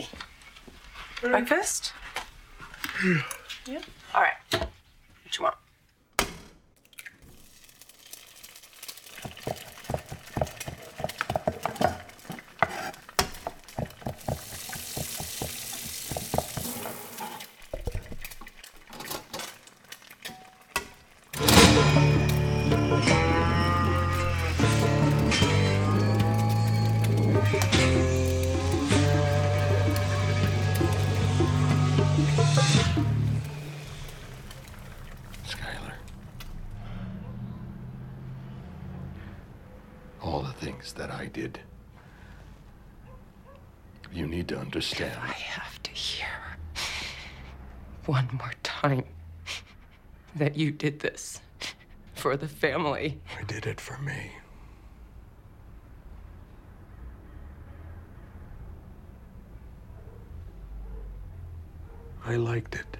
Hey, breakfast? yeah. All right. What you want? You did this for the family. I did it for me. I liked it.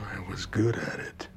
I was good at it.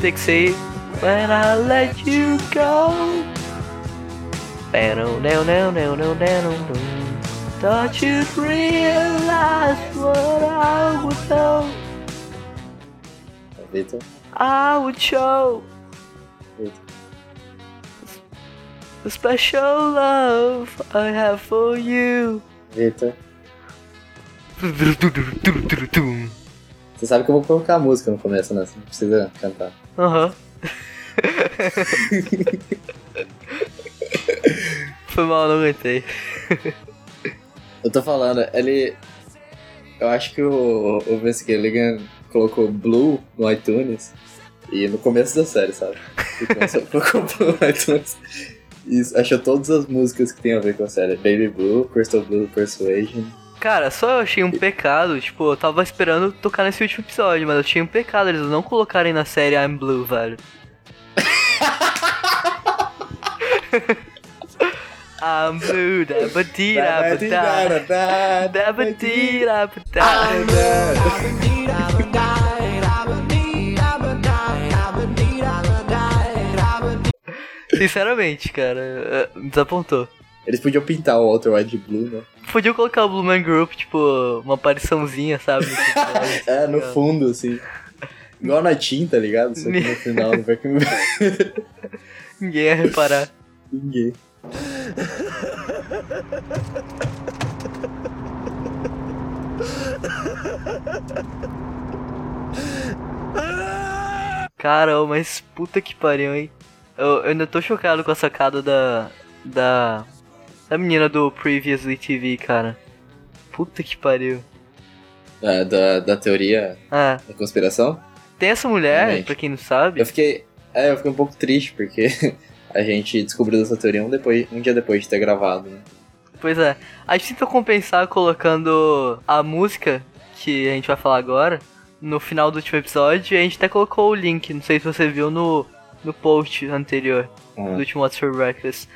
Dixie, when I let you go. Thought you'd realize what I would know. Vitor, I would show Vitor. the special love I have for you. Vitor. Você sabe que eu vou colocar a música no começo, né? Você não precisa cantar. Aham. Foi mal, não aguentei. Eu tô falando, ele. Eu acho que o, o Vince Gilligan colocou Blue no iTunes e no começo da série, sabe? Ele começou- colocou Blue no iTunes e achou todas as músicas que tem a ver com a série: Baby Blue, Crystal Blue, Persuasion. Cara, só eu achei um pecado, tipo, eu tava esperando tocar nesse último episódio, mas eu achei um pecado eles não colocarem na série I'm Blue, velho. I'm blue, da ba dee da ba da da ba dee da ba da. Sinceramente, cara, eh, desapontou. Eles podiam pintar o Walter White de Blue, né? Podia colocar o Blue Man Group, tipo, uma apariçãozinha, sabe? episódio, É, no tá ligado? fundo, assim. Igual na tinta, tá ligado? Só que no final não vai que Ninguém ia reparar. ninguém. Cara, mas puta que pariu, hein? Eu, eu ainda tô chocado com a sacada da. Da. Da menina do Previously TV, cara. Puta que pariu. Da, da, da teoria Ah, da conspiração? tem essa mulher, Realmente. pra quem não sabe. Eu fiquei. É, eu fiquei um pouco triste, porque a gente descobriu essa teoria um, depois, um dia depois de ter gravado, né? Pois é. A gente tentou compensar colocando a música que a gente vai falar agora no final do último episódio e a gente até colocou o link, não sei se você viu no, no post anterior Ah. do último What's for Breakfast.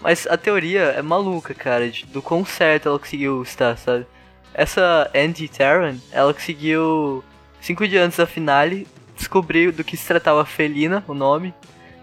Mas a teoria é maluca, cara, de- do quão certo ela conseguiu estar, sabe? Essa Andy Terran, ela conseguiu, cinco dias antes da finale, descobrir do que se tratava Felina, o nome.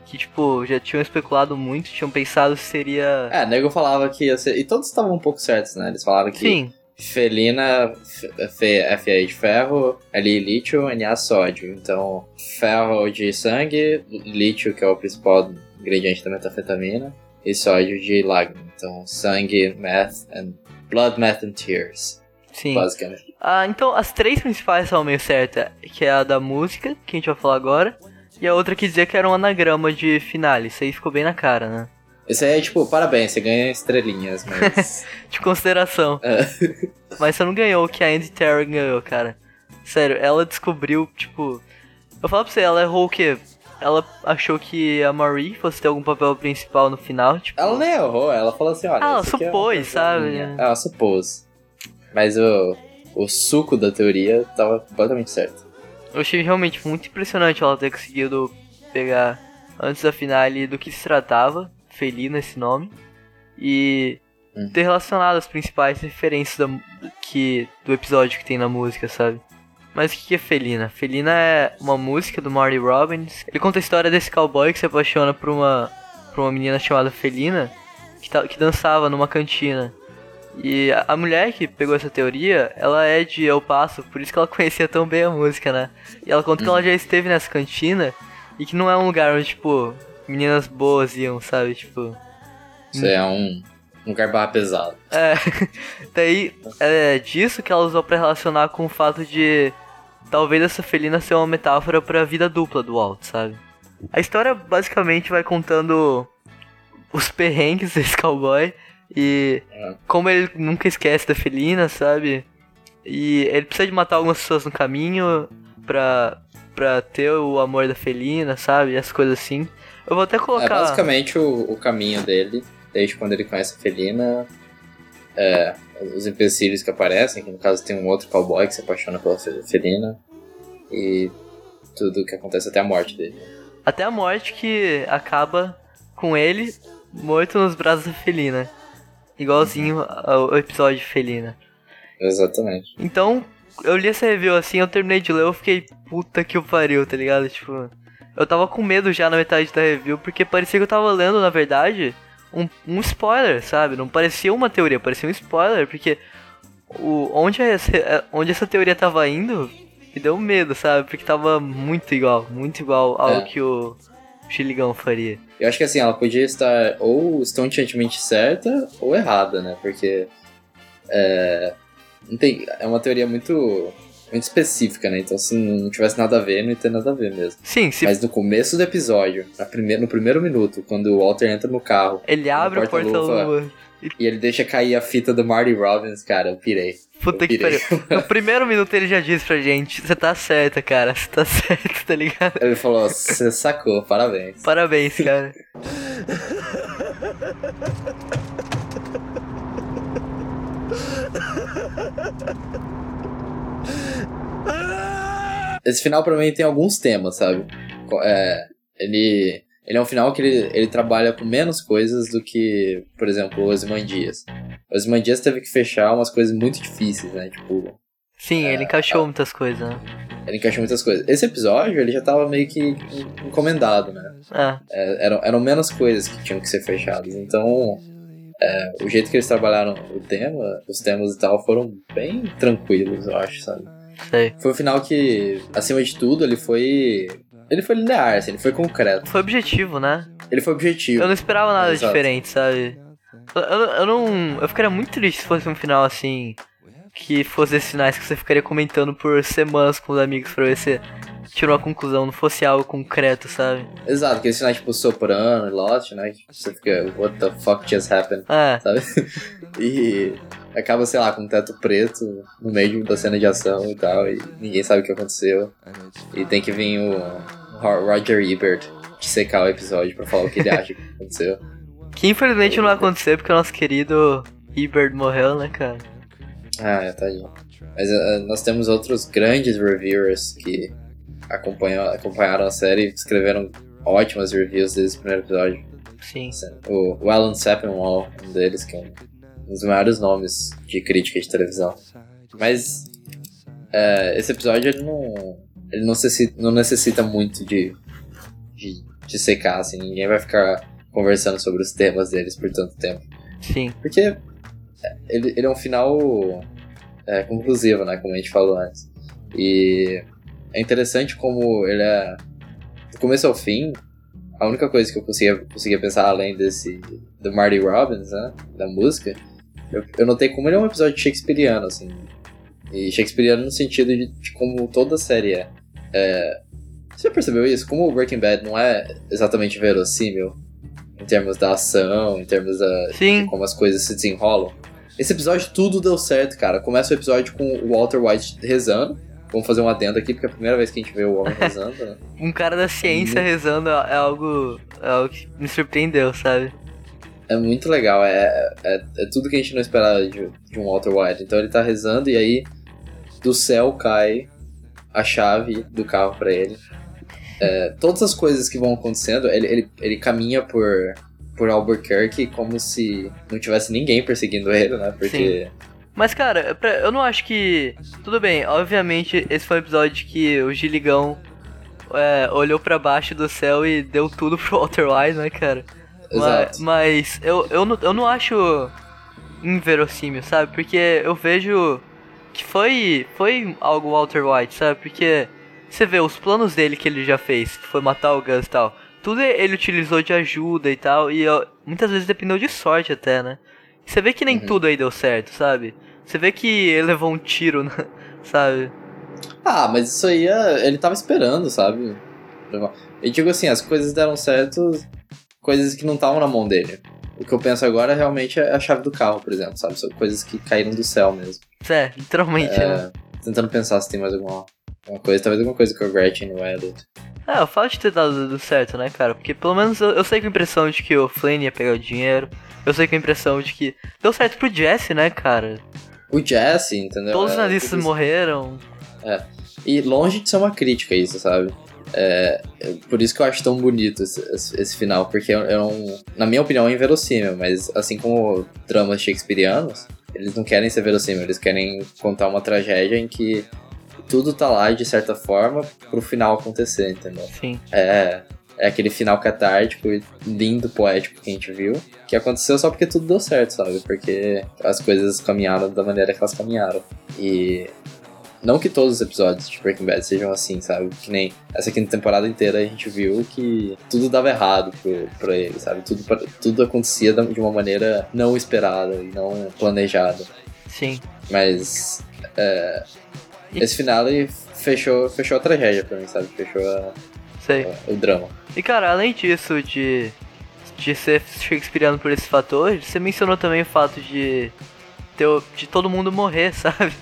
Que, tipo, já tinham especulado muito, tinham pensado se seria. É, nego falava que ia ser. E todos estavam um pouco certos, né? Eles falaram que Sim, felina, F, F, FA de ferro, L lítio, Na sódio. Então, ferro de sangue, lítio, que é o principal ingrediente da metanfetamina, e sódio de lágrima. Então, sangue, meth, and blood, meth and tears, sim. basicamente. Ah, então as três principais são meio certas, que é a da música, que a gente vai falar agora, e a outra que dizia que era um anagrama de finale. Isso aí ficou bem na cara, né? Isso aí é tipo, parabéns, você ganha estrelinhas, mas. De consideração. É. Mas você não ganhou o que a Andy Terran ganhou, cara. Sério, ela descobriu, tipo. Eu falo pra você, ela errou o quê? Ela achou que a Marie fosse ter algum papel principal no final, tipo. ela nem errou, ela falou assim: olha. Ah, ela é supôs, coisa sabe? minha. Ela supôs. Mas o, o suco da teoria tava completamente certo. Eu achei realmente muito impressionante ela ter conseguido pegar antes da finale do que se tratava, Felina esse nome, e Uhum. ter relacionado as principais referências da, que, do episódio que tem na música, sabe? Mas o que é Felina? Felina é uma música do Marty Robbins. Ele conta a história desse cowboy que se apaixona por uma, por uma menina chamada Felina, que, tá, que dançava numa cantina. E a, a mulher que pegou essa teoria, ela é de El Paso, por isso que ela conhecia tão bem a música, né? E ela conta que ela já esteve nessa cantina e que não é um lugar onde, tipo, meninas boas iam, sabe? Tipo. Isso é um, um lugar barra pesado. É. Daí é disso que ela usou pra relacionar com o fato de talvez essa felina ser uma metáfora pra vida dupla do Walt, sabe? A história basicamente vai contando os perrengues desse cowboy e É. como ele nunca esquece da felina, sabe? E ele precisa de matar algumas pessoas no caminho pra, pra ter o amor da felina, sabe? As coisas assim. Eu vou até É colocar. basicamente o, o caminho dele, desde quando ele conhece a Felina, é, os empecilhos que aparecem, que no caso tem um outro cowboy que se apaixona pela Fe- Felina, e tudo que acontece até a morte dele. Até a morte que acaba com ele morto nos braços da felina. Igualzinho ao episódio de Felina. Exatamente. Então, eu li essa review assim, eu terminei de ler, eu fiquei puta que o pariu, tá ligado? Tipo, eu tava com medo já na metade da review, porque parecia que eu tava lendo, na verdade, um, um spoiler, sabe? Não parecia uma teoria, parecia um spoiler, porque o, onde, essa, onde essa teoria tava indo me deu medo, sabe? Porque tava muito igual, muito igual ao É. que o Chiligão faria. Eu acho que assim, ela podia estar ou estonteantemente certa ou errada, né? Porque é, não tem, é uma teoria muito, muito específica, né? Então se não tivesse nada a ver, não ia ter nada a ver mesmo. Sim, se Mas no começo do episódio, na primeir, no primeiro minuto, quando o Walter entra no carro ele abre o porta-luva. porta-luva. e ele deixa cair a fita do Marty Robbins, cara, eu pirei. Puta Eu que pariu. No primeiro minuto ele já disse pra gente: Você tá certa, cara. Você tá certo, tá ligado? Ele falou, você sacou, parabéns. Parabéns, cara. Esse final pra mim tem alguns temas, sabe? É, ele, ele é um final que ele, ele trabalha com menos coisas do que, por exemplo, o Ozymandias. O Ozymandias teve que fechar umas coisas muito difíceis, né? Tipo, Sim, ele encaixou muitas coisas, né? ele encaixou muitas coisas. Esse episódio, ele já tava meio que encomendado, né? Ah, É, eram, eram menos coisas que tinham que ser fechadas. Então, é, o jeito que eles trabalharam o tema, os temas e tal, foram bem tranquilos, eu acho, sabe? Sei. Foi um final que, acima de tudo, ele foi. Ele foi linear, assim, ele foi concreto. Foi objetivo, né? Ele foi objetivo. Eu não esperava nada Exato. diferente, sabe? Eu, eu, não. Eu ficaria muito triste se fosse um final assim. Que fosse esses finais que você ficaria comentando por semanas com os amigos pra ver se tirou a conclusão, não fosse algo concreto, sabe? Exato, que esse final, tipo, Soprano e Lost, né? Você fica, what the fuck just happened, É, sabe? e acaba, sei lá, com um teto preto no meio da cena de ação e tal, e ninguém sabe o que aconteceu. E tem que vir o Ro- Roger Ebert dissecar o episódio pra falar o que ele acha que aconteceu. que infelizmente não vai acontecer porque o nosso querido Ebert morreu, né, cara? Ah, é, tadinho. Mas eh, nós temos outros grandes reviewers que acompanham, acompanharam a série e escreveram ótimas reviews desse primeiro episódio. Sim. O, o Alan Sepinwall, um deles, que é um dos maiores nomes de crítica de televisão. Mas é, esse episódio ele não, ele não necessita, não necessita muito de, de, de secar, assim, ninguém vai ficar conversando sobre os temas deles por tanto tempo. Sim. Porque ele, ele é um final é, conclusivo, né? Como a gente falou antes. E é interessante como ele é. Do começo ao fim, a única coisa que eu conseguia, conseguia pensar além desse. do Marty Robbins, né? Da música. Eu, eu notei como ele é um episódio shakespeariano, assim. E shakespeariano no sentido de, de como toda a série é. é. Você já percebeu isso? Como o Breaking Bad não é exatamente verossímil em termos da ação, em termos da, Sim. de como as coisas se desenrolam. Esse episódio tudo deu certo, cara. Começa o episódio com o Walter White rezando. Vamos fazer um adendo aqui, porque é a primeira vez que a gente vê o homem rezando, né? Um cara da ciência rezando é algo, é algo que me surpreendeu, sabe? É muito legal, é, é, é tudo que a gente não esperava de, de um Walter White. Então ele tá rezando e aí do céu cai a chave do carro pra ele. É, todas as coisas que vão acontecendo, ele, ele, ele caminha por, por Albuquerque como se não tivesse ninguém perseguindo ele, né? Porque. Mas, cara, eu não acho que. Tudo bem, obviamente, esse foi um episódio que o Giligão é, olhou pra baixo do céu e deu tudo pro Walter White, né, cara? Exato. Mas, eu, eu, não, eu não acho inverossímil, sabe? Porque eu vejo que foi, foi algo Walter White, sabe? Porque você vê os planos dele que ele já fez, que foi matar o Gus e tal. Tudo ele utilizou de ajuda e tal, e ó, muitas vezes dependeu de sorte até, né? Você vê que nem Uhum. tudo aí deu certo, sabe? Você vê que ele levou um tiro, né? sabe? Ah, mas isso aí é- ele tava esperando, sabe? Eu digo assim, as coisas deram certo, coisas que não estavam na mão dele. O que eu penso agora realmente é a chave do carro, por exemplo, sabe? São coisas que caíram do céu mesmo. É, literalmente, né? É, tentando pensar se tem mais alguma, alguma coisa, talvez alguma coisa com a Gretchen no Edit. É, o fato de ter dado certo, né, cara? Porque pelo menos eu, eu sei com a impressão de que o Flynn ia pegar o dinheiro. Eu sei com a impressão de que deu certo pro Jesse, né, cara? O Jesse, entendeu? Todos os É, tudo isso. morreram. E longe de ser uma crítica isso, sabe? É, é por isso que eu acho tão bonito esse, esse- esse final, porque eu, eu não, na minha opinião é inverossímil, mas assim como dramas shakespearianos, eles não querem ser verossímil, eles querem contar uma tragédia em que tudo tá lá de certa forma pro final acontecer, entendeu? Sim. É, é aquele final catártico e lindo, poético que a gente viu, que aconteceu só porque tudo deu certo, sabe? Porque as coisas caminharam da maneira que elas caminharam. E não que todos os episódios de Breaking Bad sejam assim, sabe? Que nem essa quinta temporada inteira a gente viu que tudo dava errado pro, pra ele, sabe? Tudo, tudo acontecia de uma maneira não esperada e não planejada. Sim. Mas é, esse final fechou, fechou a tragédia pra mim, sabe? Fechou a- a- o drama. E cara, além disso de, de ser shakespeariano por esse fator, você mencionou também o fato de ter, o- de todo mundo morrer, sabe?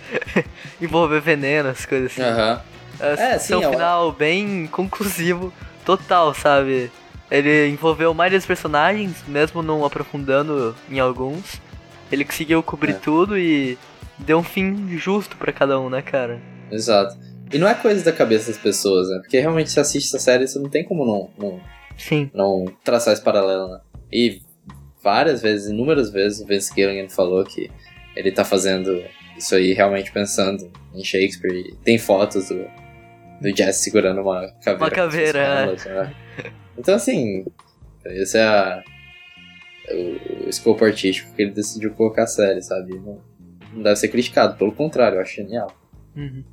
Envolver veneno, as coisas assim. Aham. É, é um sim, é uma- final bem conclusivo, total, sabe? Ele envolveu mais dos personagens, mesmo não aprofundando em alguns. Ele conseguiu cobrir É. tudo e deu um fim justo pra cada um, né, cara? Exato. E não é coisa da cabeça das pessoas, né? Porque realmente você assiste essa série, você não tem como não, não, Sim, não traçar esse paralelo, né? E várias vezes, inúmeras vezes, o Vince Gilligan falou que ele tá fazendo isso aí realmente pensando em Shakespeare. E tem fotos do, do Jesse segurando uma caveira. Uma caveira, um Hamlet, né? Então, assim, esse é a, o, o escopo artístico que ele decidiu colocar a série, sabe? Não, não deve ser criticado, pelo contrário, eu acho genial. Uhum.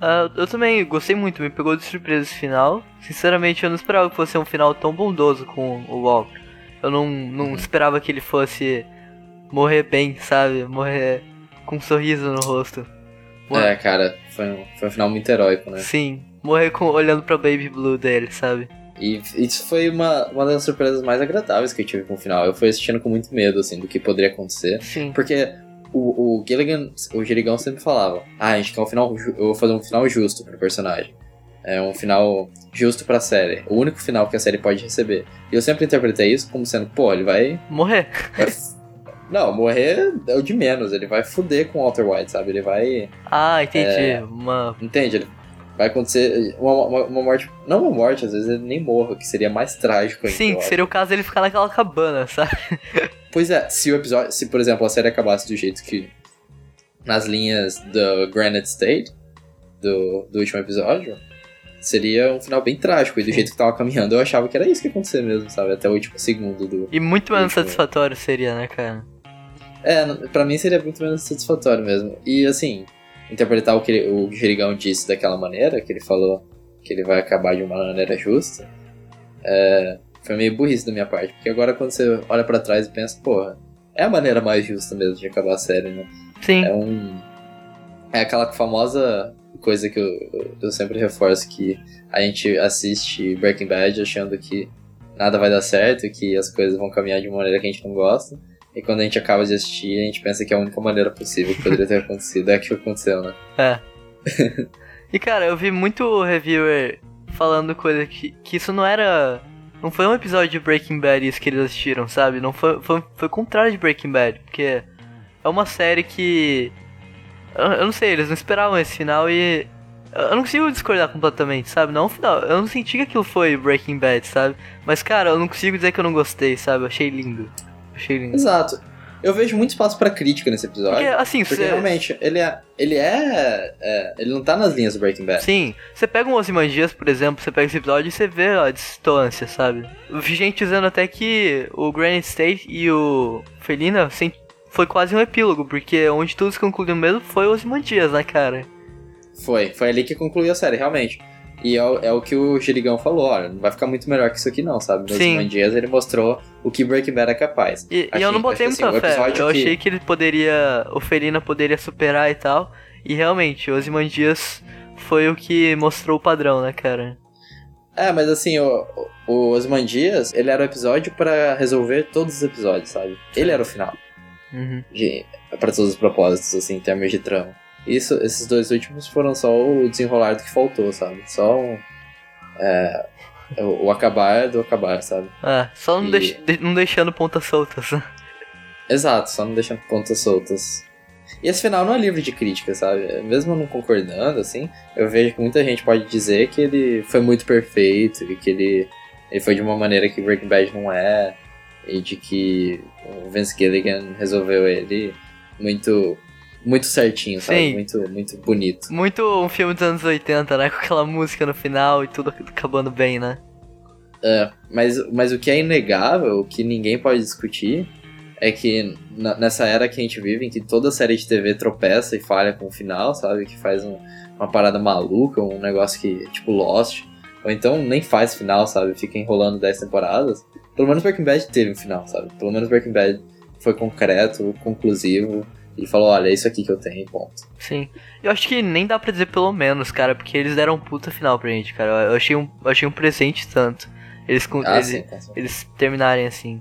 Ah, eu também gostei muito, me pegou de surpresa esse final. Sinceramente, eu não esperava que fosse um final tão bondoso com o Walker. Eu não, não Uhum. esperava que ele fosse morrer bem, sabe? Morrer com um sorriso no rosto. Mor- É, cara, foi um, foi um final muito heróico, né? Sim, morrer com, olhando pra Baby Blue dele, sabe? E isso foi uma, uma das surpresas mais agradáveis que eu tive com o final. Eu fui assistindo com muito medo, assim, do que poderia acontecer. Sim. Porque o, o Gilligan, o Girigão sempre falava: Ah, a gente quer um final. Eu vou fazer um final justo pro personagem. É um final justo pra série. O único final que a série pode receber. E eu sempre interpretei isso como sendo: pô, ele vai. Morrer. vai Não, morrer é o de menos. Ele vai fuder com o Walter White, sabe? Ele vai. Ah, entendi. É. Uma. Entende? Ele vai acontecer uma, uma, uma morte. Não uma morte, às vezes ele nem morra, que seria mais trágico ainda. Sim, seria o caso dele ficar naquela cabana, sabe? Pois é, se o episódio. Se, por exemplo, a série acabasse do jeito que. Nas linhas do Granite State, do, do último episódio, seria um final bem trágico. E do Sim. jeito que tava caminhando, eu achava que era isso que ia acontecer mesmo, sabe? Até o último segundo do. E muito menos satisfatório seria, né, cara? É, pra mim seria muito menos satisfatório mesmo. E assim, interpretar o que ele- o Jerigão disse daquela maneira, que ele falou que ele vai acabar de uma maneira justa, é, foi meio burrice da minha parte. Porque agora quando você olha pra trás e pensa, porra, é a maneira mais justa mesmo de acabar a série, né? Sim. É um. É aquela famosa coisa que eu, eu sempre reforço que a gente assiste Breaking Bad achando que nada vai dar certo, que as coisas vão caminhar de uma maneira que a gente não gosta. E quando a gente acaba de assistir, a gente pensa que é a única maneira possível que poderia ter acontecido. É a que aconteceu, né? É. e cara, eu vi muito reviewer falando coisa que, que isso não era. Não foi um episódio de Breaking Bad isso que eles assistiram, sabe? Não foi, foi, foi o contrário de Breaking Bad, porque é uma série que. Eu, eu não sei, eles não esperavam esse final e. Eu eu não consigo discordar completamente, sabe? Não, final, eu não senti que aquilo foi Breaking Bad, sabe? Mas, cara, eu não consigo dizer que eu não gostei, sabe? Eu achei lindo. Achei lindo. Exato. Eu vejo muito espaço pra crítica nesse episódio. Porque, assim, Porque você. realmente, ele é. Ele é, é, Ele não tá nas linhas do Breaking Bad. Sim, você pega um Ozymandias, por exemplo, você pega esse episódio e você vê a distância, sabe? Eu vi gente dizendo até que o Granite State e o Felina sem- foi quase um epílogo, porque onde tudo se concluiu mesmo foi o Ozymandias, né, cara? Foi, foi ali que concluiu a série, realmente. E é, o- é o que o Girigão falou, olha, não vai ficar muito melhor que isso aqui não, sabe? Nos Sim. Dias ele mostrou o que Breaking Bad é capaz. E, e Achei- eu não botei muita assim, fé, eu que- achei que ele poderia, o Felina poderia superar e tal, e realmente, o Ozymandias foi o que mostrou o padrão, né, cara? É, mas assim, o, o Osman Dias, ele era o episódio pra resolver todos os episódios, sabe? Ele era o final, Uhum. de, pra todos os propósitos, assim, em termos de trama. Isso, esses dois últimos foram só o desenrolar do que faltou, sabe? Só um, é, o, o acabar do acabar, sabe? É, só não, E- deix- de- não deixando pontas soltas. Exato, só não deixando pontas soltas. E esse final não é livre de crítica, sabe? Mesmo não concordando, assim, eu vejo que muita gente pode dizer que ele foi muito perfeito e que ele, ele foi de uma maneira que Breaking Bad não é, e de que o Vince Gilligan resolveu ele muito muito certinho, sabe? Sim. Muito, muito bonito. Muito um filme dos anos 80, né? Com aquela música no final e tudo acabando bem, né? É, mas, mas o que é inegável, o que ninguém pode discutir, é que nessa era que a gente vive, em que toda série de TV tropeça e falha com o final, sabe? Que faz um- uma parada maluca, um negócio que, tipo, Lost. Ou então nem faz final, sabe? Fica enrolando 10 temporadas. Pelo menos Breaking Bad teve um final, sabe? Pelo menos Breaking Bad foi concreto, conclusivo. E falou, olha, é isso aqui que eu tenho, ponto. Sim. Eu acho que nem dá pra dizer pelo menos, cara, porque eles deram um puta final pra gente, cara. Eu achei um, eu achei um presente tanto. Eles, Ah, eles, sim, com certeza. eles terminarem assim.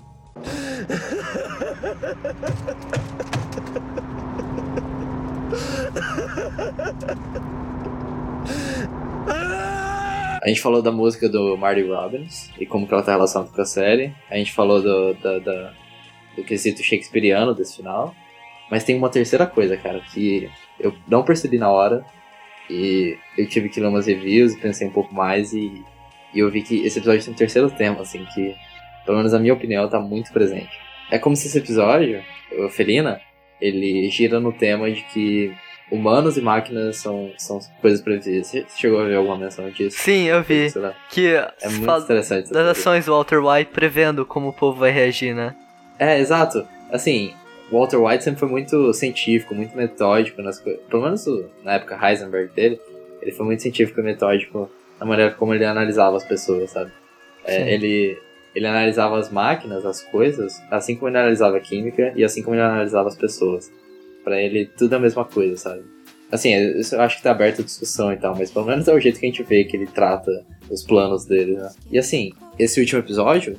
A gente falou da música do Marty Robbins e como que ela tá relacionada com a série. A gente falou do, da, da- do quesito shakespeariano desse final. Mas tem uma terceira coisa, cara, que eu não percebi na hora. E eu tive que ler umas reviews e pensei um pouco mais e, e eu vi que esse episódio tem um terceiro tema, assim, que, pelo menos na minha opinião, tá muito presente. É como se esse episódio, o Felina, ele gira no tema de que humanos e máquinas são, são coisas previsíveis. Você chegou a ver alguma menção disso? Sim, eu vi. Que É muito interessante. essa das ações do Walter White prevendo como o povo vai reagir, né? É, exato. Assim, Walter White sempre foi muito científico, muito metódico nas coisas. Pelo menos na época Heisenberg dele, ele foi muito científico e metódico na maneira como ele analisava as pessoas, sabe? É, ele, ele analisava as máquinas, as coisas, assim como ele analisava a química e assim como ele analisava as pessoas. Pra ele, tudo é a mesma coisa, sabe? Assim, isso eu acho que tá aberto a discussão e tal, mas pelo menos é o jeito que a gente vê que ele trata os planos dele, né? E assim, esse último episódio,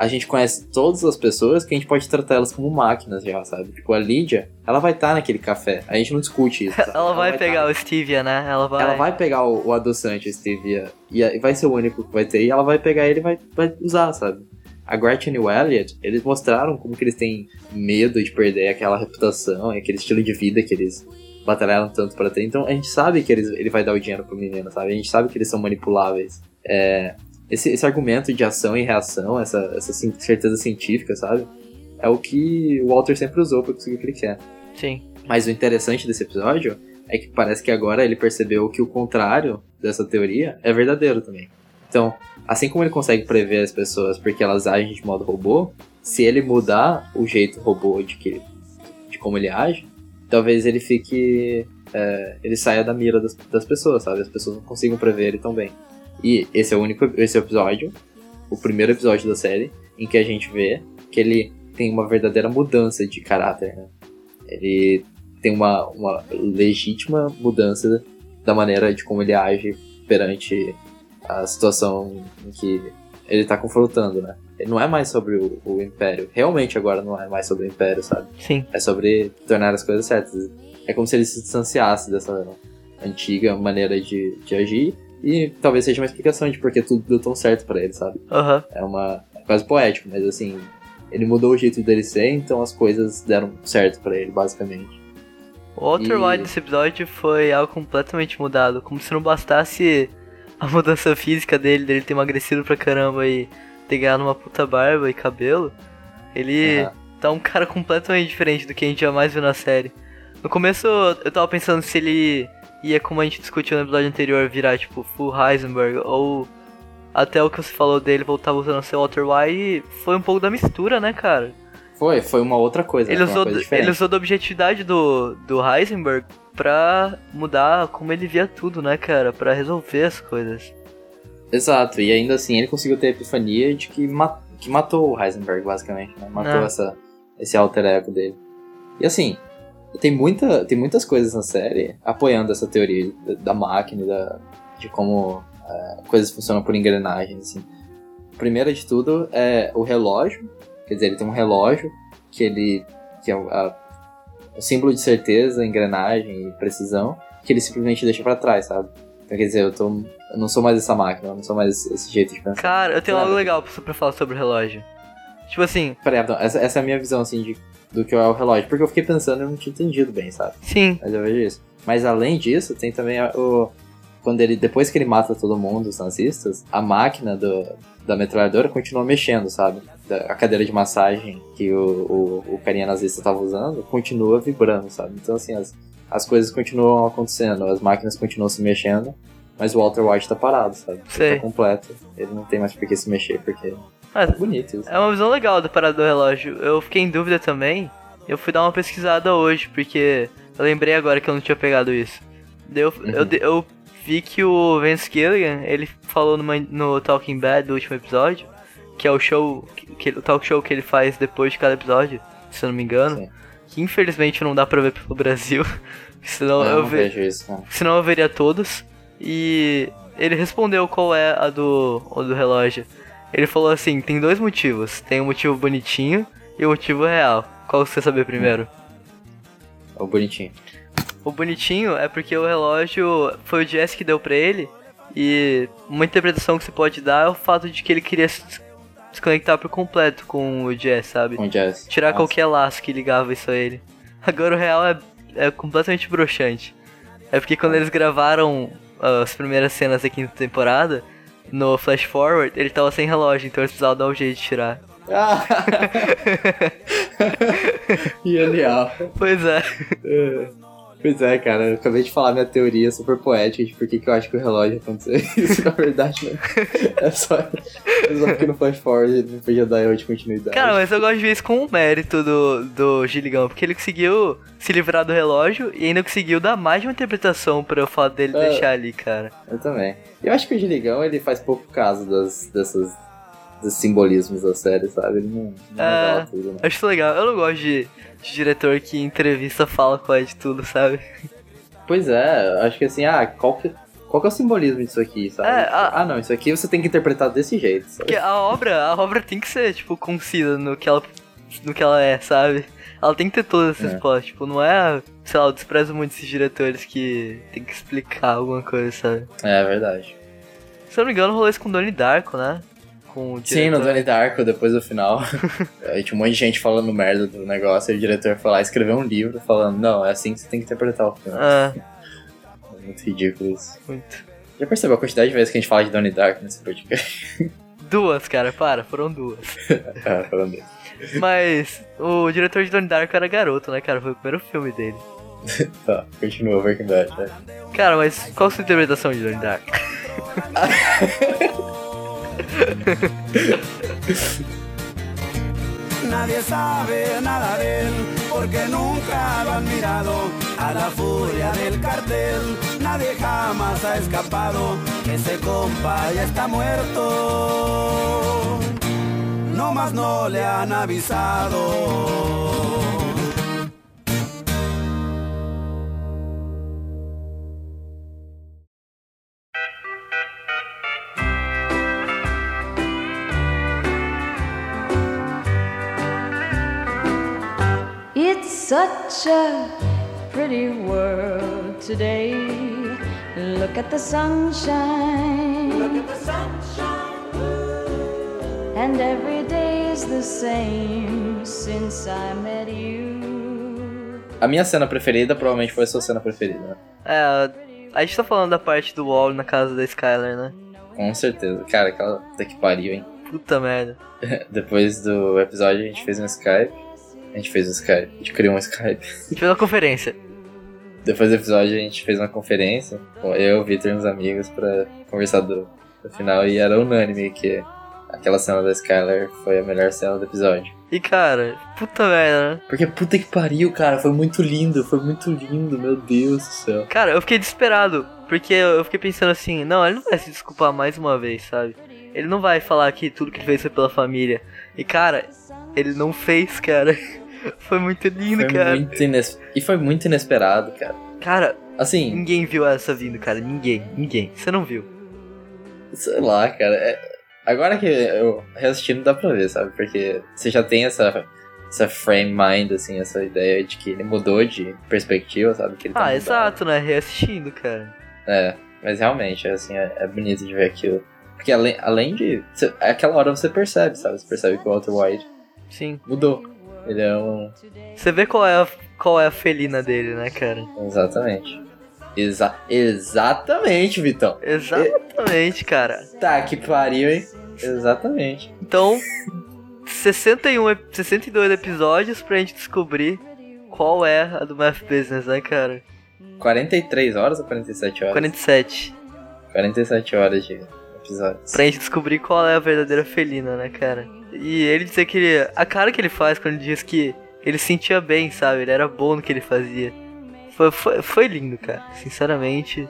a gente conhece todas as pessoas que a gente pode tratar elas como máquinas já, sabe? Tipo, a Lídia, ela vai estar naquele café. A gente não discute isso. sabe? Ela vai tá- pegar o Stevia, né? Ela vai. Ela vai pegar o, o adoçante, o Stevia, e vai ser o único que vai ter, e ela vai pegar ele e vai, vai usar, sabe? A Gretchen e o Elliot, eles mostraram como que eles têm medo de perder aquela reputação e aquele estilo de vida que eles batalharam tanto pra ter. Então a gente sabe que eles, ele vai dar o dinheiro pro menino, sabe? A gente sabe que eles são manipuláveis. É, esse, esse argumento de ação e reação, essa, essa certeza científica, sabe? É o que o Walter sempre usou pra conseguir o que ele quer. Sim. Mas o interessante desse episódio é que parece que agora ele percebeu que o contrário dessa teoria é verdadeiro também. Então, assim como ele consegue prever as pessoas porque elas agem de modo robô, se ele mudar o jeito robô de, que, de como ele age, talvez ele fique. é, ele saia da mira das, das pessoas, sabe? As pessoas não consigam prever ele tão bem. E esse é o único esse é episódio, o primeiro episódio da série, em que a gente vê que ele tem uma verdadeira mudança de caráter, né? Ele tem uma, uma legítima mudança da maneira de como ele age perante a situação em que ele tá confrontando, né? Ele não é mais sobre o, o Império. Realmente agora não é mais sobre o Império, sabe? Sim. É sobre tornar as coisas certas. É como se ele se distanciasse dessa antiga maneira de, de agir e talvez seja uma explicação de porque tudo deu tão certo pra ele, sabe? Aham. É uma é quase poético, mas assim, ele mudou o jeito dele ser, então as coisas deram certo pra ele, basicamente. O Walter E- desse episódio foi algo completamente mudado. Como se não bastasse a mudança física dele, dele ter emagrecido pra caramba e ter ganhado uma puta barba e cabelo. Ele Aham. tá um cara completamente diferente do que a gente jamais viu na série. No começo eu tava pensando se ele ia, como a gente discutiu no episódio anterior, virar tipo Full Heisenberg ou até o que você falou dele voltar voltando a ser Walter White. e Foi um pouco da mistura, né, cara? Foi, foi uma outra coisa. Ele né? Usou, coisa ele usou da objetividade do, do Heisenberg pra mudar como ele via tudo, né, cara? Pra resolver as coisas. Exato, e ainda assim ele conseguiu ter a epifania de que, que matou o Heisenberg, basicamente, né? Matou É. essa, esse alter ego dele. E assim, tem, muita, tem muitas coisas na série apoiando essa teoria da, da máquina, da, de como é, coisas funcionam por engrenagens, assim. Primeira de tudo é o relógio, quer dizer, ele tem um relógio que ele que é o, a- o símbolo de certeza, engrenagem e precisão, que ele simplesmente deixa pra trás, sabe? Então, quer dizer, eu, tô, eu não sou mais essa máquina, eu não sou mais esse jeito de pensar. Cara, eu tenho algo legal pra pra falar sobre o relógio. Tipo assim, Peraí, essa, essa é a minha visão, assim, de, do que é o relógio. Porque eu fiquei pensando e eu não tinha entendido bem, sabe? sim, Mas eu vejo isso. Mas além disso, tem também o. Quando ele. Depois que ele mata todo mundo, os nazistas, a máquina do, da metralhadora continua mexendo, sabe? A cadeira de massagem que o, o, o carinha nazista tava usando continua vibrando, sabe? Então assim, as, as coisas continuam acontecendo, as máquinas continuam se mexendo, mas o Walter White tá parado, sabe? Ele Sei. tá completo. Ele não tem mais por que se mexer, porque. Ah, É bonito é uma visão legal da parada do relógio. Eu fiquei em dúvida também. Eu fui dar uma pesquisada hoje, porque eu lembrei agora que eu não tinha pegado isso. Eu, eu, eu vi que o Vince Gilligan, ele falou numa- no Talking Bad do último episódio, que é o show, que, o talk show que ele faz depois de cada episódio, se eu não me engano, Sim. que infelizmente não dá pra ver pelo Brasil, senão eu eu, não ve- vejo isso, senão eu veria todos. E ele respondeu qual é a do, a do relógio. Ele falou assim: tem dois motivos. Tem um motivo bonitinho e um motivo real. Qual você saber primeiro? É o bonitinho. O bonitinho é porque o relógio foi o Jess que deu pra ele. E uma interpretação que você pode dar é o fato de que ele queria se desconectar por completo com o Jess, sabe? Com jazz. Tirar Nossa. qualquer laço que ligava isso a ele. Agora o real é, é completamente broxante. É porque quando eles gravaram ah, as primeiras cenas da quinta temporada, no Flash Forward, ele tava sem relógio, então eles precisavam dar um jeito de tirar. Ah! Genial. Pois é. Pois é, cara, eu acabei de falar minha teoria super poética de por que que eu acho que o relógio aconteceu isso, na verdade, né? É só, é só porque no Flash Forward não podia dar erro de continuidade. Cara, mas eu gosto de ver isso com o mérito do, do Gilligan, porque ele conseguiu se livrar do relógio e ainda conseguiu dar mais de uma interpretação pra o fato dele É. deixar ali, cara. Eu também. Eu acho que o Giligão, ele faz pouco caso das, dessas, dos simbolismos da série, sabe? Ele não, não É. tudo, né? Acho legal. Eu não gosto de, de diretor que em entrevista fala qual é de tudo, sabe? Pois é, acho que assim, ah, qual que, qual que é o simbolismo disso aqui, sabe? É, a- Ah, não, isso aqui você tem que interpretar desse jeito, sabe? Porque a obra, a obra tem que ser, tipo, concisa no que ela, no que ela é, sabe? Ela tem que ter todas essas É. plots, tipo, não é, sei lá, eu desprezo muito esses diretores que tem que explicar alguma coisa, sabe? É verdade. Se eu não me engano, rolou isso com Donnie Darko, né? Com o Sim, no diretor. Donnie Darko, depois do final. Aí tinha um monte de gente falando merda do negócio e o diretor foi lá escrever um livro falando, não, é assim que você tem que interpretar o filme. Ah, É muito ridículo isso. muito. Já percebeu a quantidade de vezes que a gente fala de Donnie Darko nesse podcast? Duas, cara, para, foram duas. ah, falando isso. Mas o diretor de Donnie Darko era garoto, né, cara? Foi o primeiro filme dele. Tá, continua, Breaking Bad. né? Cara, mas qual a sua interpretação de Donnie Darko? Nadie sabe nada de él porque nunca lo han mirado a la furia del cartel. Nadie jamás ha escapado, ese compa ya está muerto. No más no le han avisado. Such a pretty world today. Look at the sunshine. Look at the sunshine. And every day is the same since I met you. A minha cena preferida provavelmente foi a sua cena preferida? É, a gente tá falando da parte do Wall na casa da Skylar, né? Com certeza. Cara, aquela puta que pariu, hein? Puta merda. Depois do episódio a gente fez um Skype. A gente fez um Skype. A gente criou um Skype. A gente fez uma conferência. Depois do episódio a gente fez uma conferência com eu, o Victor e uns amigos pra conversar do, do final e era unânime que aquela cena da Skylar foi a melhor cena do episódio. E cara, puta merda, né? Porque puta que pariu, cara, foi muito lindo, foi muito lindo, meu Deus do céu. Cara, eu fiquei desesperado, porque eu fiquei pensando assim, não, ele não vai se desculpar mais uma vez, sabe? Ele não vai falar que tudo que ele fez foi pela família. E cara, ele não fez, cara. Foi muito lindo, Foi cara. muito ines... E foi muito inesperado, cara. Cara, Assim, ninguém viu essa vindo, cara. Ninguém, ninguém. Você não viu. sei lá, cara. é- Agora que eu reassistindo dá pra ver, sabe? Porque você já tem essa, essa frame mind, assim, essa ideia de que ele mudou de perspectiva, sabe? Que ele tá Ah, mudado. exato, né? Reassistindo, cara. É, mas realmente, assim, é, é bonito de ver aquilo. Porque além, além de. Você, aquela hora você percebe, sabe? Você percebe que o Walter White Sim. mudou. Ele é um. Você vê qual é a, qual é a felina dele, né, cara? Exatamente. Exa exatamente, Vitão. Exatamente, cara. Tá, que pariu, hein? Exatamente. Então, 61, ep- 62 episódios pra gente descobrir qual é a do Math Business, né, cara? 43 horas ou 47 horas? 47. 47 horas de episódios. Pra gente descobrir qual é a verdadeira felina, né, cara? E ele dizer que ele. A cara que ele faz quando ele diz que ele se sentia bem, sabe? Ele era bom no que ele fazia. Foi, foi, foi lindo, cara. Sinceramente.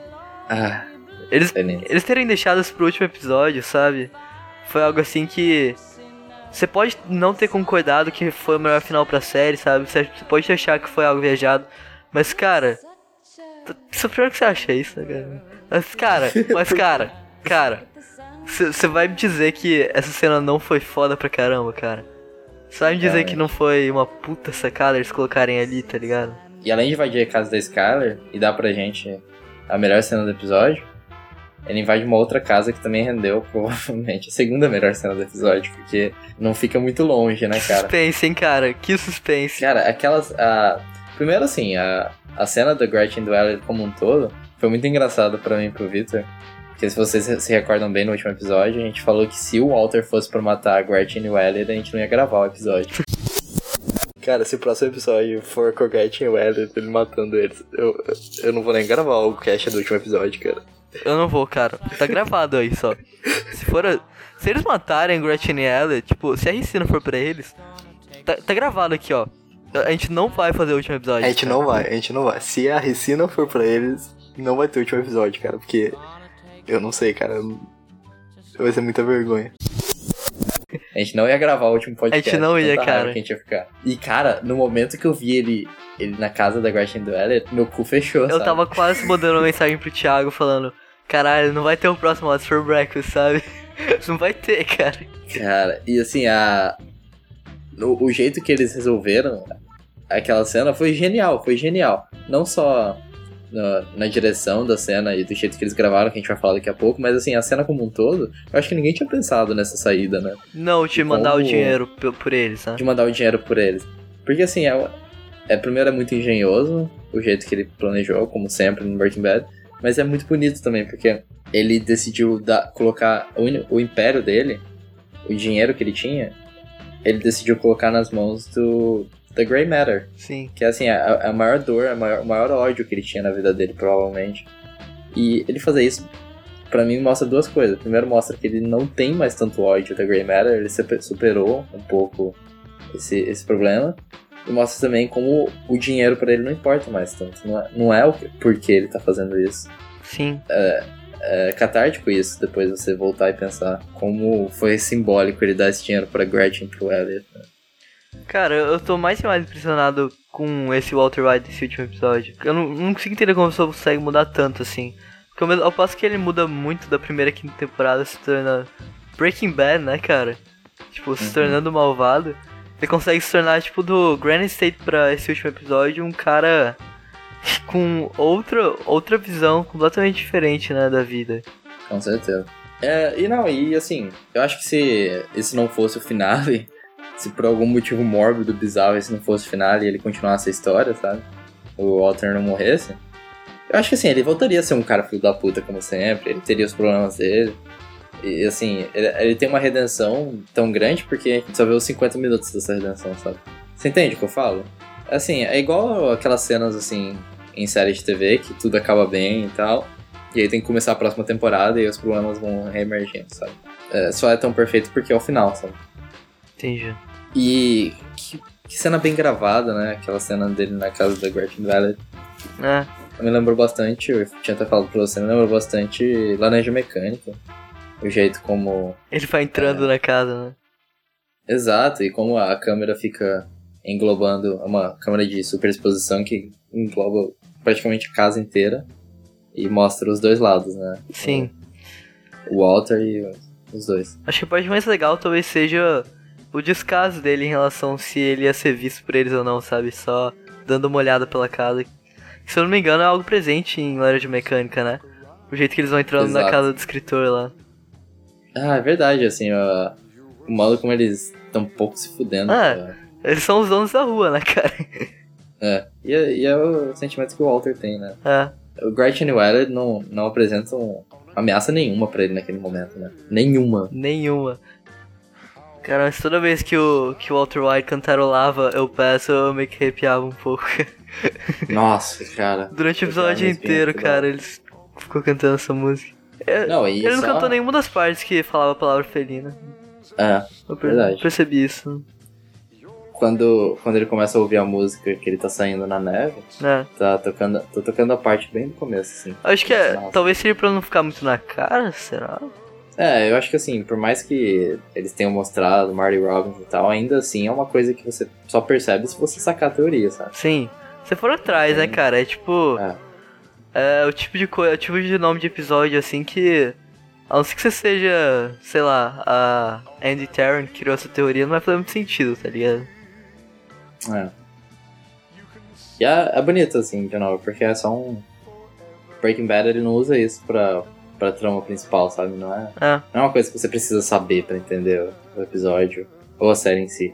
Ah, Eles, é eles terem deixado isso pro último episódio, sabe? Foi algo assim que. Você pode não ter concordado que foi o melhor final pra série, sabe? Você pode achar que foi algo viajado. Mas, cara. Isso é pior que você acha isso, né, cara? Mas, cara, mas, cara, cara. Você vai me dizer que essa cena não foi foda pra caramba, cara? Você vai me dizer que não foi uma puta sacada eles colocarem ali, tá ligado? E além de invadir a casa da Skylar e dar pra gente a melhor cena do episódio, ele invade uma outra casa que também rendeu provavelmente a segunda melhor cena do episódio, porque não fica muito longe, né, cara? Suspense, hein, cara? Que suspense. Cara, aquelas. A... Primeiro, assim, a, a cena da Gretchen do Elliot como um todo foi muito engraçado pra mim e pro Victor. Porque se vocês se recordam bem no último episódio, a gente falou que se o Walter fosse pra matar a Gretchen e o Elliot, a gente não ia gravar o episódio. Cara, se o próximo episódio for com a Gretchen e o Elliot, ele matando eles, eu, eu não vou nem gravar o cast do último episódio, cara. Eu não vou, cara. Tá gravado aí só. Se for. a- Se eles matarem Gretchen e Elliot, tipo, se a Ricina for pra eles, tá, tá gravado aqui, ó. A gente não vai fazer o último episódio. A gente cara. não vai, a gente não vai. Se a Ricina for pra eles, não vai ter o último episódio, cara, porque eu não sei, cara. Vai ser muita vergonha. A gente não ia gravar o último podcast. A gente não ia, cara. Que a gente ia ficar. E, cara, no momento que eu vi ele, ele na casa da Gretchen do Elliot, meu cu fechou, Eu sabe? tava quase mandando uma mensagem pro Thiago falando: Caralho, não vai ter o próximo Odds for Breakfast, sabe? Não vai ter, cara. Cara, e assim, a... no- o jeito que eles resolveram aquela cena foi genial, foi genial. Não só na, na direção da cena e do jeito que eles gravaram, que a gente vai falar daqui a pouco, mas assim, a cena como um todo, eu acho que ninguém tinha pensado nessa saída, né? Não, de mandar o como- dinheiro p- por eles, né? De mandar o dinheiro por eles. Porque assim, é, é primeiro é muito engenhoso o jeito que ele planejou, como sempre no Breaking Bad, mas é muito bonito também, porque ele decidiu dar, colocar o, o império dele, o dinheiro que ele tinha, ele decidiu colocar nas mãos do The Grey Matter. Sim. Que é assim, a, a maior dor, a maior, o maior ódio que ele tinha na vida dele, provavelmente. E ele fazer isso, pra mim, mostra duas coisas. Primeiro, mostra que ele não tem mais tanto ódio da Grey Matter, ele super- superou um pouco esse, esse problema. E mostra também como o dinheiro pra ele não importa mais tanto. Não é, não é o que- por que ele tá fazendo isso. Sim. É catártico isso, depois você voltar e pensar como foi simbólico ele dar esse dinheiro pra Gretchen e pro Elliot. né? Cara, eu tô mais e mais impressionado com esse Walter White desse último episódio. Eu não, não consigo entender como a pessoa consegue mudar tanto assim. Porque ao, ao passo que ele muda muito da primeira quinta temporada, se torna Breaking Bad, né, cara? Tipo, se tornando malvado. Ele consegue se tornar, tipo, do Granny State pra esse último episódio, um cara com outra, outra visão completamente diferente, né, da vida. Com certeza. É, e não, e assim, eu acho que se esse não fosse o finale, se por algum motivo mórbido, bizarro, esse não fosse o finale e ele continuasse a história, sabe? O Walter não morresse. Eu acho que assim, ele voltaria a ser um cara filho da puta, como sempre, ele teria os problemas dele. E assim, ele, ele tem uma redenção tão grande porque a gente só vê os 50 minutos dessa redenção, sabe? Você entende o que eu falo? Assim, é igual aquelas cenas assim em série de TV que tudo acaba bem e tal. E aí tem que começar a próxima temporada e os problemas vão reemergindo, sabe? É, só é tão perfeito porque é o final, sabe? Entendi. E que, que cena bem gravada, né? Aquela cena dele na casa da Gretchen Valley. É, Me lembrou bastante, eu tinha até falado pra você, me lembrou bastante Laranja Mecânica. O jeito como. ele vai entrando na casa, né? Exato, e como a câmera fica englobando. É uma câmera de superexposição que engloba praticamente a casa inteira. E mostra os dois lados, né? Sim. O Walter e os dois. Acho que a parte mais legal talvez seja o descaso dele em relação se ele ia ser visto por eles ou não, sabe? Só dando uma olhada pela casa. Se eu não me engano, é algo presente em Laranja Mecânica, né? O jeito que eles vão entrando na Exato. casa do escritor lá. Ah, é verdade, assim, ó, o modo como eles estão um pouco se fudendo. Ah. cara. Eles são os donos da rua, né, cara? É. E, é- e é o sentimento que o Walter tem, né? É. O Gretchen e o Elliot não, não apresentam ameaça nenhuma pra ele naquele momento, né? Nenhuma. Nenhuma. Cara, mas toda vez que o, que o Walter White cantarolava Eu Peço, eu meio que arrepiava um pouco. Nossa, cara. Durante o episódio inteiro, cara, eles ficou cantando essa música. É, Não, e ele não cantou nenhuma das partes que falava a palavra felina. É. Eu Verdade. percebi isso. Quando, quando ele começa a ouvir a música que ele tá saindo na neve, né? tá tocando, tô tocando a parte bem do começo, assim. Acho que é. Nossa. Talvez seria pra não ficar muito na cara, será? É, eu acho que assim, por mais que eles tenham mostrado Marty Robbins e tal, ainda assim é uma coisa que você só percebe se você sacar a teoria, sabe? Sim. Se for atrás, né, Sim. cara? É tipo. É. É o tipo de coisa, o tipo de nome de episódio assim que. A não ser que você seja, sei lá, a Andy Tarrant que criou essa teoria, não vai fazer muito sentido, tá ligado? É. E é, é bonito, assim, de novo, porque é só um. Breaking Bad ele não usa isso pra, pra trama principal, sabe? Não é, É. não é uma coisa que você precisa saber pra entender o, episódio ou a série em si.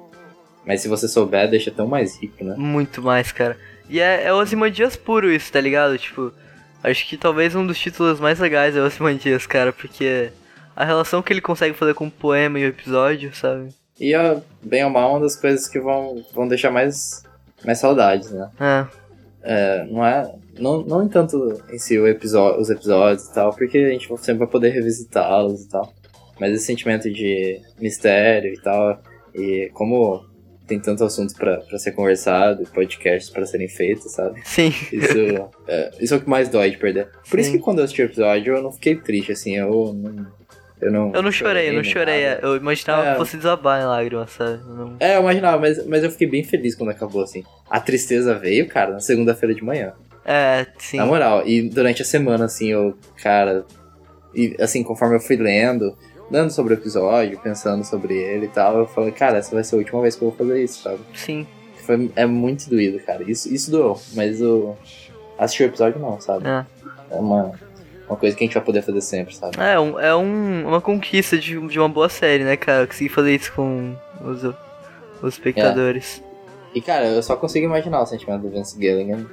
Mas se você souber, deixa tão mais rico, né? Muito mais, cara. E é, é Ozymandias puro isso, tá ligado? Tipo, acho que talvez um dos títulos mais legais é Ozymandias, cara, porque a relação que ele consegue fazer com o poema e o episódio, sabe? E é, bem ou mal, uma das coisas que vão, vão deixar mais, mais saudades, né? É, É, não é. Não, não em tanto em si o episódio, os episódios e tal, porque a gente sempre vai poder revisitá-los e tal. Mas esse sentimento de mistério e tal, e como tem tanto assunto pra, pra ser conversado, podcasts pra serem feitos, sabe? sim. Isso é, isso é o que mais dói de perder. Por isso Sim. que quando eu assisti o episódio eu não fiquei triste, assim, eu não. Eu não, Eu não chorei, eu não chorei. nada. Eu imaginava É. que fosse desabar em lágrimas, sabe? Não- É, eu imaginava, mas, mas eu fiquei bem feliz quando acabou, assim. A tristeza veio, cara, na segunda-feira de manhã. É, sim. Na moral, e durante a semana, assim, eu, cara. E assim, conforme eu fui lendo, lendo sobre o episódio, pensando sobre ele e tal, eu falei, cara, essa vai ser a última vez que eu vou fazer isso, sabe? Sim. Foi, é muito doído, cara. Isso, isso doeu, mas o. assistir o episódio não, sabe? É. É uma, uma coisa que a gente vai poder fazer sempre, sabe? É, um, é um, uma conquista de, de uma boa série, né, cara? Conseguir fazer isso com os, os espectadores. E cara, eu só consigo imaginar o sentimento do Vince Gilligan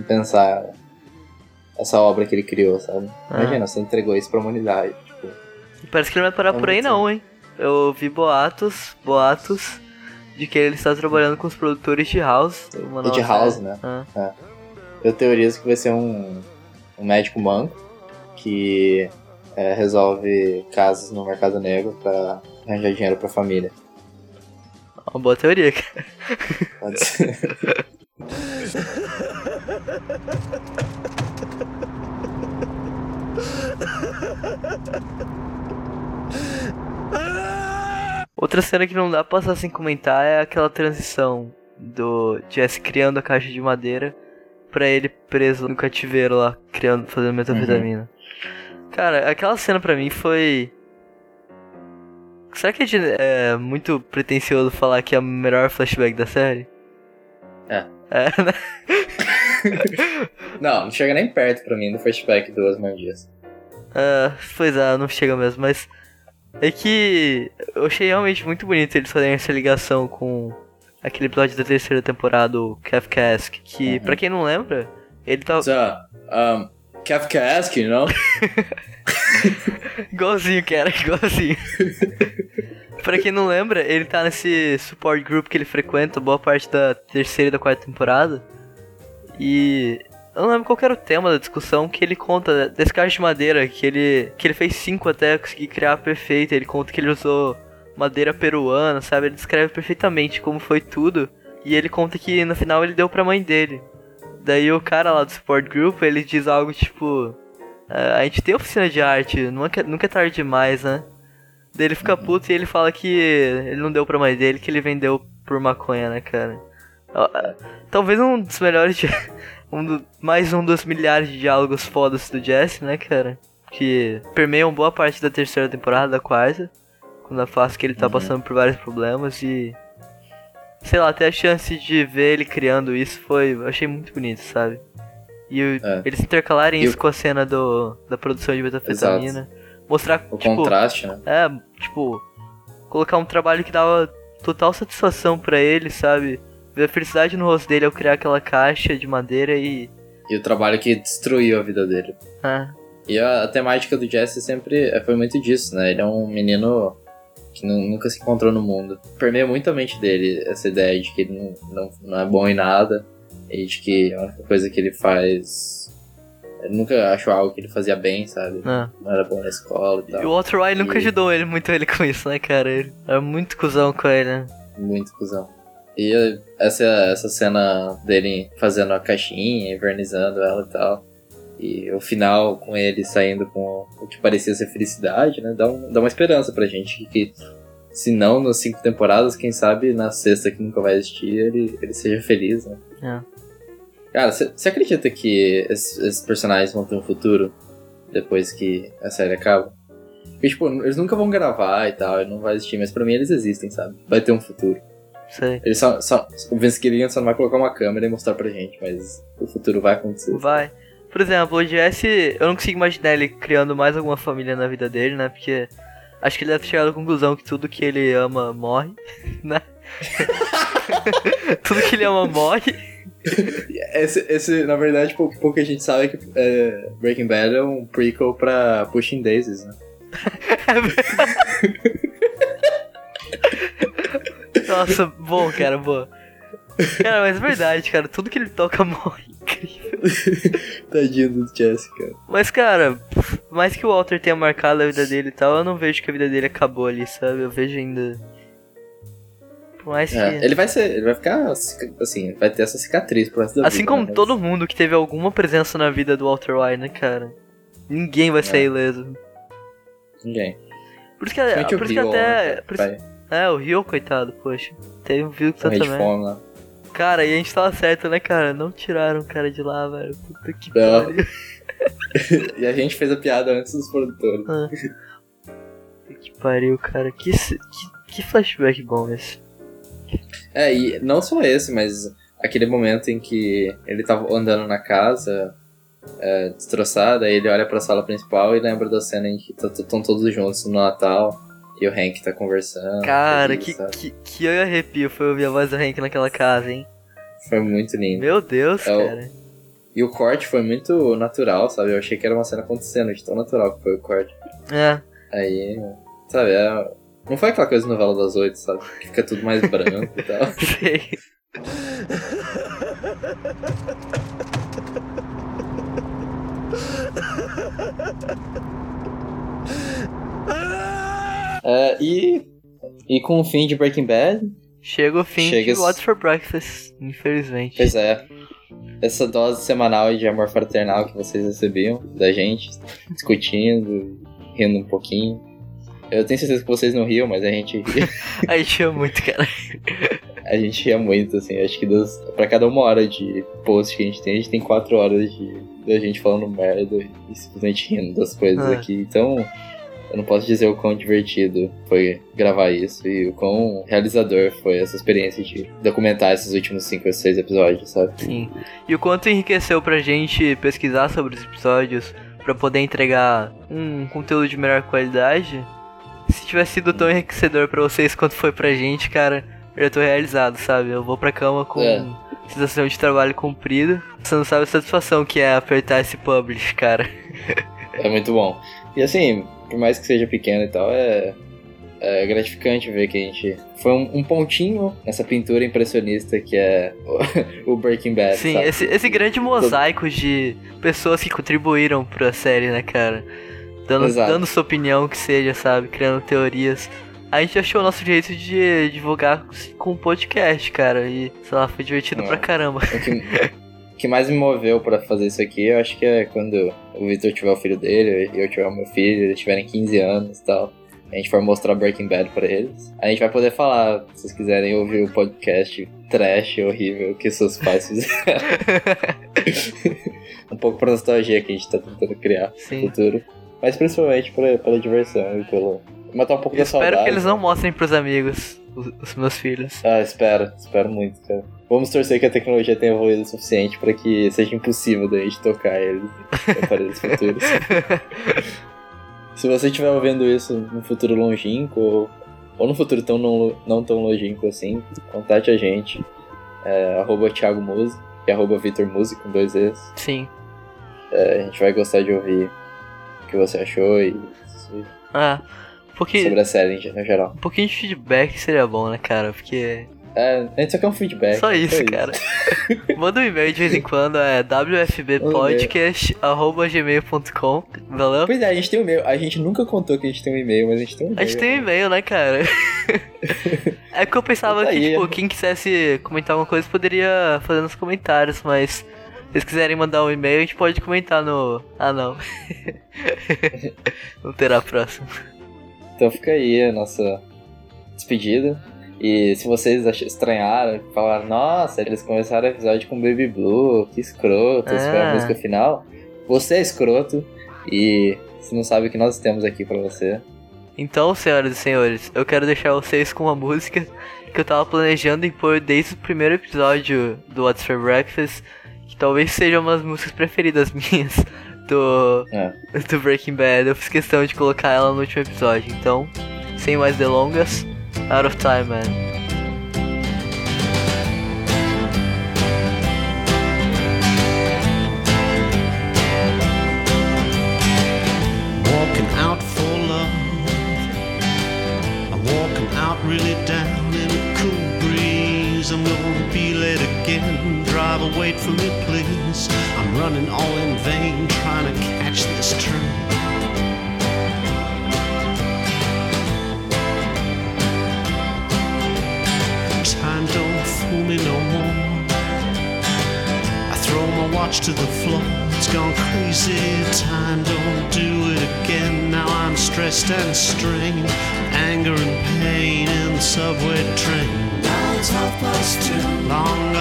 pensar essa obra que ele criou, sabe? Ah. Imagina, você entregou isso pra humanidade. Tipo, Parece que ele não vai parar É por aí não, hein? Eu ouvi boatos, boatos de que ele está trabalhando com os produtores de House. Uma de House, série. né? Ah. eu teorizo que vai ser um, um médico manco que é, resolve casos no mercado negro pra arranjar dinheiro pra família. Uma boa teoria, cara. Pode ser. Outra cena que não dá pra passar sem comentar é aquela transição do Jesse criando a caixa de madeira pra ele preso no cativeiro lá, criando, fazendo metanfetamina. Cara, aquela cena pra mim foi. Será que é, de- é muito pretencioso falar que é o melhor flashback da série? É. É, né? Não, não chega nem perto pra mim do flashback do Osmar Dias. É, pois é, não chega mesmo, mas. É que eu achei realmente muito bonito eles fazerem essa ligação com aquele episódio da terceira temporada, o Kafkaesque, que, Uhum. pra quem não lembra, ele tá So, um, Kafkaesque, you know? igualzinho, cara, igualzinho. pra quem não lembra, ele tá nesse support group que ele frequenta boa parte da terceira e da quarta temporada. E eu não lembro qual era o tema da discussão que ele conta desse caixa de madeira, que ele, que ele fez cinco até conseguir criar perfeito. Ele conta que ele usou madeira peruana, sabe? Ele descreve perfeitamente como foi tudo. E ele conta que no final ele deu pra mãe dele. Daí o cara lá do support group, ele diz algo tipo... "Ah, a gente tem oficina de arte, nunca, nunca é tarde demais, né? Daí ele fica puto e ele fala que ele não deu pra mãe dele, que ele vendeu por maconha, né, cara? Talvez um dos melhores... um do- mais um dos milhares de diálogos fodas do Jesse, né, cara? Que permeiam boa parte da terceira temporada, da quarta. Quando eu faço que ele tá Uhum. passando por vários problemas e... Sei lá, até a chance de ver ele criando isso foi... Eu achei muito bonito, sabe? E o- É. eles intercalarem E isso o- com a cena do, da produção de metafetamina. Mostrar, O tipo... contraste, né? É, tipo, colocar um trabalho que dava total satisfação pra ele, sabe? Ver a felicidade no rosto dele ao criar aquela caixa de madeira e. E o trabalho que destruiu a vida dele. Ah, E a, a temática do Jesse sempre é, foi muito disso, né? Ele é um menino que nu- nunca se encontrou no mundo. Permeia muito a mente dele essa ideia de que ele não, não, não é bom em nada e de que a única coisa que ele faz. Nunca achou algo que ele fazia bem, sabe? ah. Não era bom na escola e E o tal. Walter White nunca E- ajudou ele muito ele com isso, né, cara? Ele era muito cuzão com ele, né? Muito cuzão. E essa, essa cena dele fazendo a caixinha, invernizando ela e tal. E o final com ele saindo com o que parecia ser felicidade, né? Dá, um, dá uma esperança pra gente que, se não nas cinco temporadas, quem sabe na sexta que nunca vai existir, ele, ele seja feliz, né? É. Cara, você acredita que esses, esses personagens vão ter um futuro depois que a série acaba? Porque, tipo, eles nunca vão gravar e tal, não vai existir, mas pra mim eles existem, sabe? Vai ter um futuro. Sei. Ele só, só, o Vince Gilligan só não vai colocar uma câmera e mostrar pra gente, mas o futuro vai acontecer. Vai. Por exemplo, o Jesse, eu não consigo imaginar ele criando mais alguma família na vida dele, né? Porque acho que ele deve chegar à conclusão que tudo que ele ama morre, né? tudo que ele ama morre. Esse, esse, na verdade, pouco, pouco que a gente sabe é que é, Breaking Bad é um prequel pra Pushing Daisies, né? Nossa, bom, cara, boa. Cara, mas é verdade, cara, tudo que ele toca morre. Incrível. Tadinho do Jesse, cara. Mas, cara, mais que o Walter tenha marcado a vida dele e tal, eu não vejo que a vida dele acabou ali, sabe? Eu vejo ainda. Por mais que. É, ele vai ser, ele vai ficar assim, vai ter essa cicatriz pro resto da Assim vida. como né? Todo mundo que teve alguma presença na vida do Walter White, né, cara? Ninguém vai sair É. ileso. Ninguém. Por isso que, Principalmente por o isso que até. né, por isso- é, o Rio, coitado, poxa. Teve um Victor morrer de também. fome lá. Cara, e a gente tava certo, né, cara? Não tiraram o cara de lá, velho. Puta que pariu. E a gente fez a piada antes dos produtores. Puta que pariu, cara. Que, que, que flashback bom esse. É, e não só esse, mas aquele momento em que ele tava andando na casa, é, destroçada, ele olha pra sala principal e lembra da cena em que estão todos juntos no Natal e o Hank tá conversando. Cara, que, que, que arrepio foi ouvir a voz do Hank naquela casa, hein? Foi muito lindo. Meu Deus, É o- cara. E o corte foi muito natural, sabe? Eu achei que era uma cena acontecendo, de tão natural que foi o corte. É, Aí, sabe, é... não foi aquela coisa de novela das oito, sabe? Que fica tudo mais branco e tal. sei. É, e, e com o fim de Breaking Bad, Chega o fim Chega de What's for Breakfast, infelizmente. pois é, essa dose semanal de amor fraternal que vocês recebiam da gente, discutindo, rindo um pouquinho. Eu tenho certeza que vocês não riam, mas a gente ria. A gente ama muito, cara. A gente ria muito, assim. Acho que das, pra cada uma hora de post que a gente tem, a gente tem quatro horas de da gente falando merda e simplesmente rindo das coisas Ah. aqui. Então, eu não posso dizer o quão divertido foi gravar isso e o quão realizador foi essa experiência de documentar esses últimos cinco ou seis episódios, sabe? Sim. E o quanto enriqueceu pra gente pesquisar sobre os episódios pra poder entregar um conteúdo de melhor qualidade. Se tivesse sido tão enriquecedor pra vocês quanto foi pra gente, cara, eu já tô realizado, sabe? Eu vou pra cama com É. sensação de trabalho cumprido. Você não sabe a satisfação que é apertar esse publish, cara. É muito bom. E assim, por mais que seja pequeno e tal, é, é gratificante ver que a gente foi um, um pontinho nessa pintura impressionista que é o, o Breaking Bad. Sim, sabe? esse, esse grande mosaico de pessoas que contribuíram pra série, né, cara? Dando, Exato. dando sua opinião que seja, sabe? Criando teorias. A gente achou o nosso jeito de divulgar com o podcast, cara. E, sei lá, foi divertido É. pra caramba. O que, o que mais me moveu pra fazer isso aqui, eu acho que é quando o Victor tiver o filho dele e eu tiver o meu filho, eles tiverem 15 anos e tal. A gente for mostrar Breaking Bad pra eles. A gente vai poder falar, se vocês quiserem ouvir o podcast trash horrível que seus pais fizeram. um pouco pra nostalgia que a gente tá tentando criar no Sim. futuro. Mas principalmente pra, pela diversão e pelo. Matar um pouco Eu da espero saudade. que eles não mostrem pros amigos, os, os meus filhos. Ah, espero, espero muito, cara. Vamos torcer que a tecnologia tenha evoluído o suficiente pra que seja impossível da gente tocar eles em aparelhos futuros. Se você estiver ouvindo isso no futuro longínquo, ou, ou no futuro tão não, não tão longínquo assim, contate a gente. É, arroba Thiago Musi e arroba Vitor Musi com dois Es. Sim. É, a gente vai gostar de ouvir que você achou e Ah, pouquinho, sobre a série no geral. um pouquinho de feedback seria bom, né, cara? Porque. É, a gente só quer um feedback. Só isso, cara. Manda um e-mail de vez em quando, é wfbpodcast.gmail.com. Valeu? Pois é, a gente tem um e-mail. A gente nunca contou que a gente tem um e-mail, mas a gente tem um e-mail. A gente tem um e-mail, né, cara? é que eu pensava Tá que, aí. tipo, quem quisesse comentar alguma coisa poderia fazer nos comentários, mas vocês quiserem mandar um e-mail, a gente pode comentar no. Ah, não. não terá próximo. Então fica aí a nossa despedida. E se vocês estranharam, falaram, nossa, eles começaram o episódio com Baby Blue, que escroto, essa foi a Ah. música final. Você é escroto e você não sabe o que nós temos aqui pra você. Então, senhoras e senhores, eu quero deixar vocês com uma música que eu tava planejando impor desde o primeiro episódio do What's for Breakfast, que talvez seja uma das músicas preferidas minhas do, É. do Breaking Bad. Eu fiz questão de colocar ela no último episódio. Então, sem mais delongas, Out of Time, man. walking out for love. I'm walking out really down in a cool breeze. I'm gonna be late again. Driver, wait for me, please. I'm running all in vain, trying to catch this train. Time don't fool me no more. I throw my watch to the floor. It's gone crazy. Time don't do it again. Now I'm stressed and strained. Anger and pain in the subway train. Now it's half past two. Long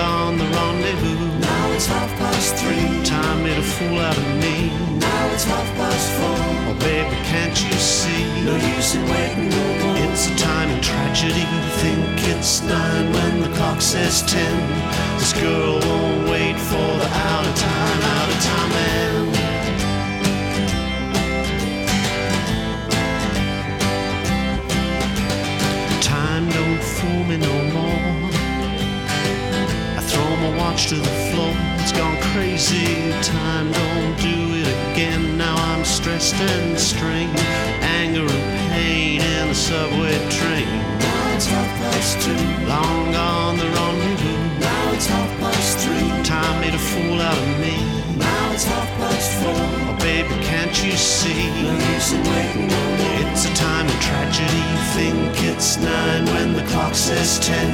half past three. Time made a fool out of me. Now it's half past four. Oh baby, can't you see? No use in waiting no more. It's a time in tragedy. Think it's nine when the clock says ten. This girl crazy. Time don't do it again. Now I'm stressed and strained, anger and pain in the subway train. It's half past two, long gone the can't you see? It's a time of tragedy. Think it's nine when the clock says ten.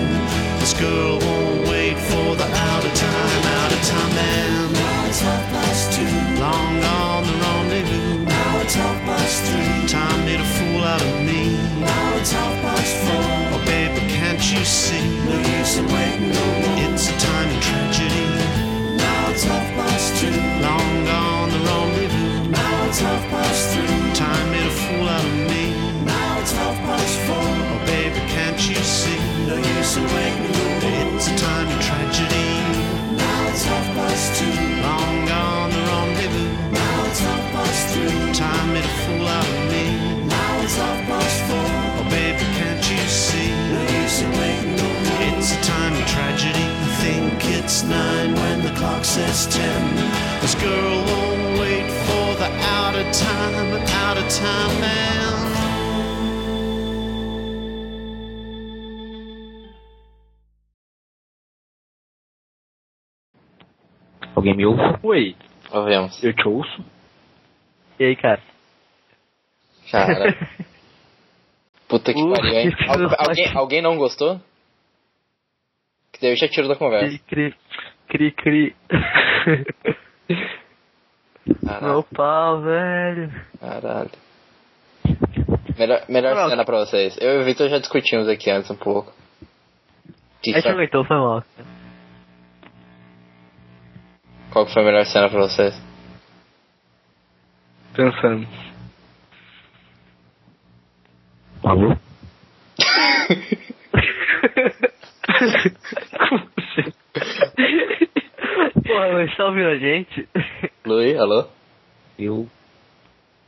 This girl won't wait for the out of time, out of time man. Now it's half past two, long gone the rendezvous. Now it's half past three, time made a fool out of me. Now it's half past four, oh baby, can't you see? No use in waiting no more. It's a time of tragedy. Now it's half past two, long gone the rendezvous. Now it's half past three, time made a fool out of me. Now it's half past four, oh baby, can't you see? No use in waiting. It's a time of tragedy. Now it's half past two, long gone the rendezvous. Now it's half past three, time made a fool out of me. Now it's half past four, oh baby, can't you see? No use in waiting. It's a time of tragedy. Think it's nine when the clock says ten. This girl won't of time, out of time man. Alguém me ouve? Oi, Ouvimos. eu te ouço. E aí, cara? Cara. Puta que pariu, hein? que Al- filho da alguém, alguém não gostou? Que daí eu já tiro da conversa. Cri, cri, cri, cri. Caralho. Meu pau, velho. Caralho. Melhor, melhor Pronto. cena pra vocês. Eu e o Vitor já discutimos aqui antes um pouco. Que A gente só- aguentou, foi mal. Qual que foi a melhor cena pra vocês? Pensando. Alô? Porra, mas tá ouvindo a gente? Luí, alô? Eu.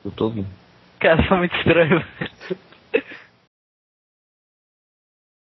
Eu tô ouvindo. Cara, tá muito estranho.